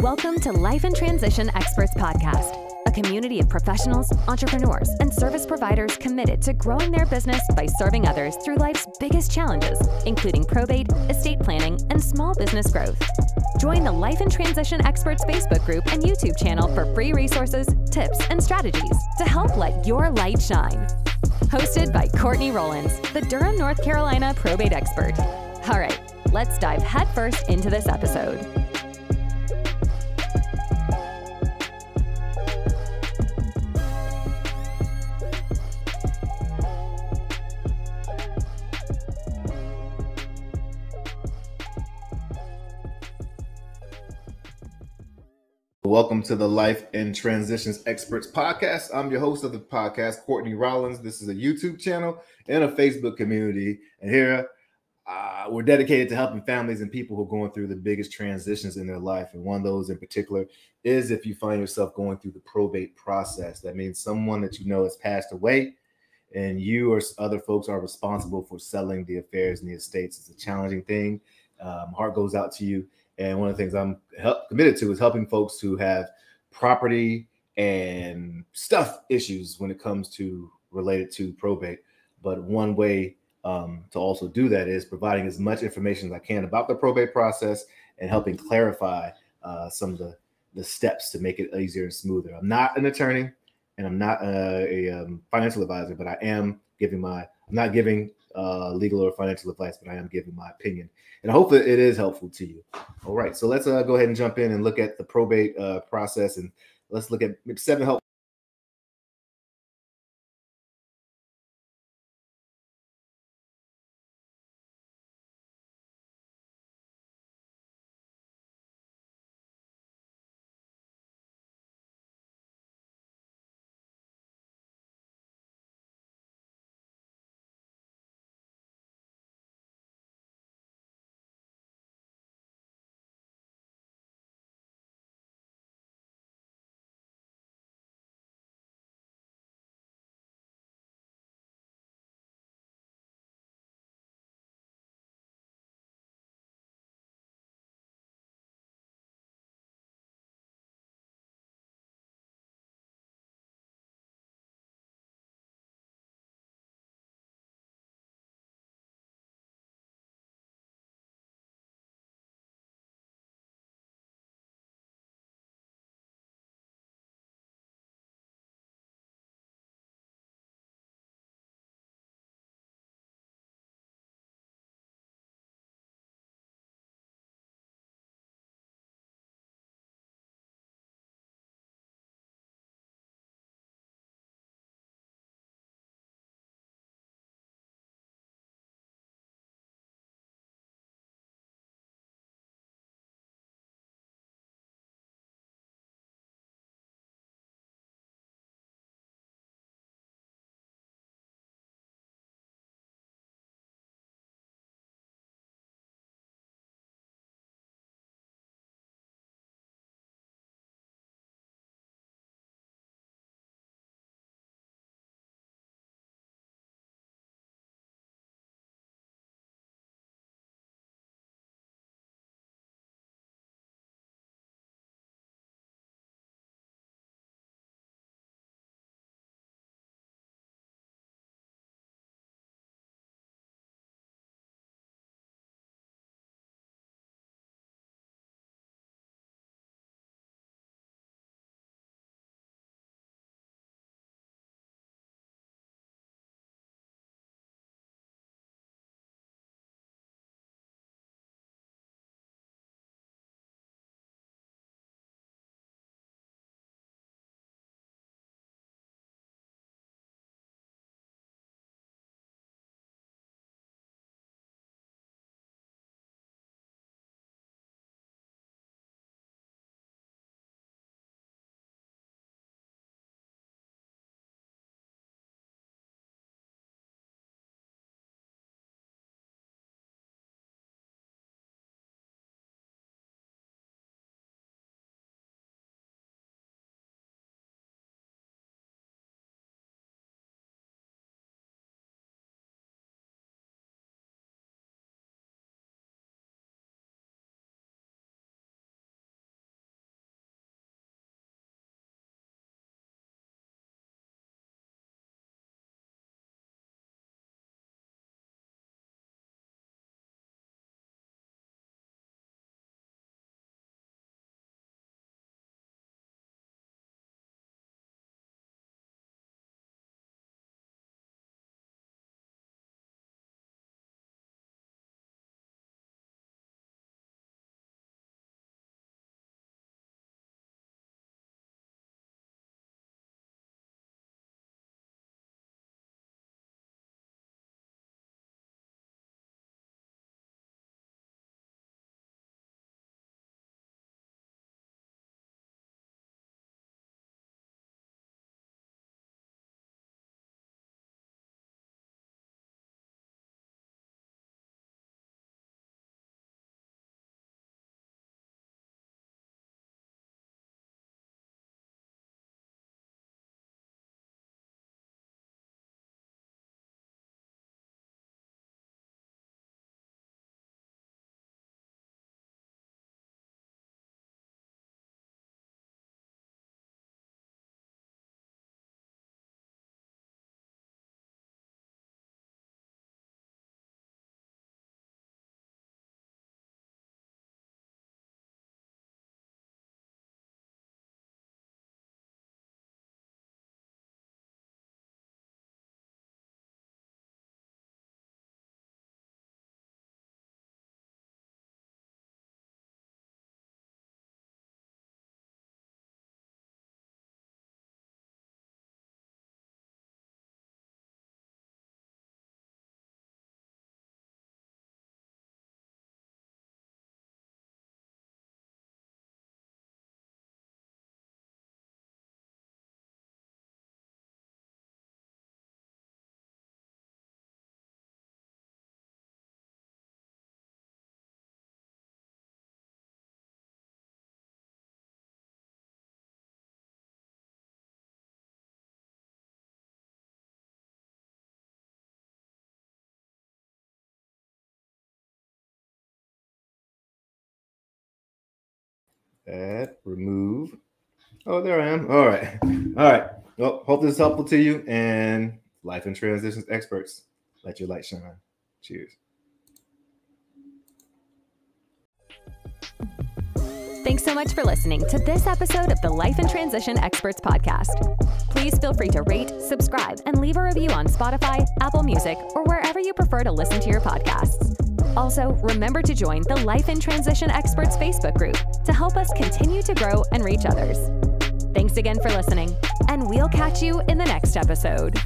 Welcome to Life in Transition Experts Podcast, a community of professionals, entrepreneurs, and service providers committed to growing their business by serving others through life's biggest challenges, including probate, estate planning, and small business growth. Join the Life in Transition Experts Facebook group and YouTube channel for free resources, tips, and strategies to help let your light shine. Hosted by Courtney Rollins, the Durham, North Carolina probate expert. All right, let's dive headfirst into this episode. Welcome to the Life in Transitions Experts Podcast. I'm your host of the podcast, Courtney Rollins. This is a YouTube channel and a Facebook community. And here uh, we're dedicated to helping families and people who are going through the biggest transitions in their life. And one of those in particular is if you find yourself going through the probate process. That means someone that you know has passed away and you or other folks are responsible for selling the affairs and the estates. It's a challenging thing. Um, heart goes out to you and one of the things I'm help, committed to is helping folks who have property and stuff issues when it comes to related to probate. But one way um, to also do that is providing as much information as I can about the probate process and helping clarify uh, some of the, the steps to make it easier and smoother. I'm not an attorney and I'm not a, a um, financial advisor, but I am giving my, I'm not giving uh, legal or financial advice, but I am giving my opinion. And I hope it is helpful to you. All right, so let's uh, go ahead and jump in and look at the probate uh, process, and let's look at seven help Add, remove. Oh, there I am. All right. All right. Well, hope this is helpful to you and life and transitions experts. Let your light shine. Cheers. Thanks so much for listening to this episode of the Life in Transition Experts Podcast. Please feel free to rate, subscribe, and leave a review on Spotify, Apple Music, or wherever you prefer to listen to your podcasts. Also, remember to join the Life in Transition Experts Facebook group to help us continue to grow and reach others. Thanks again for listening, and we'll catch you in the next episode.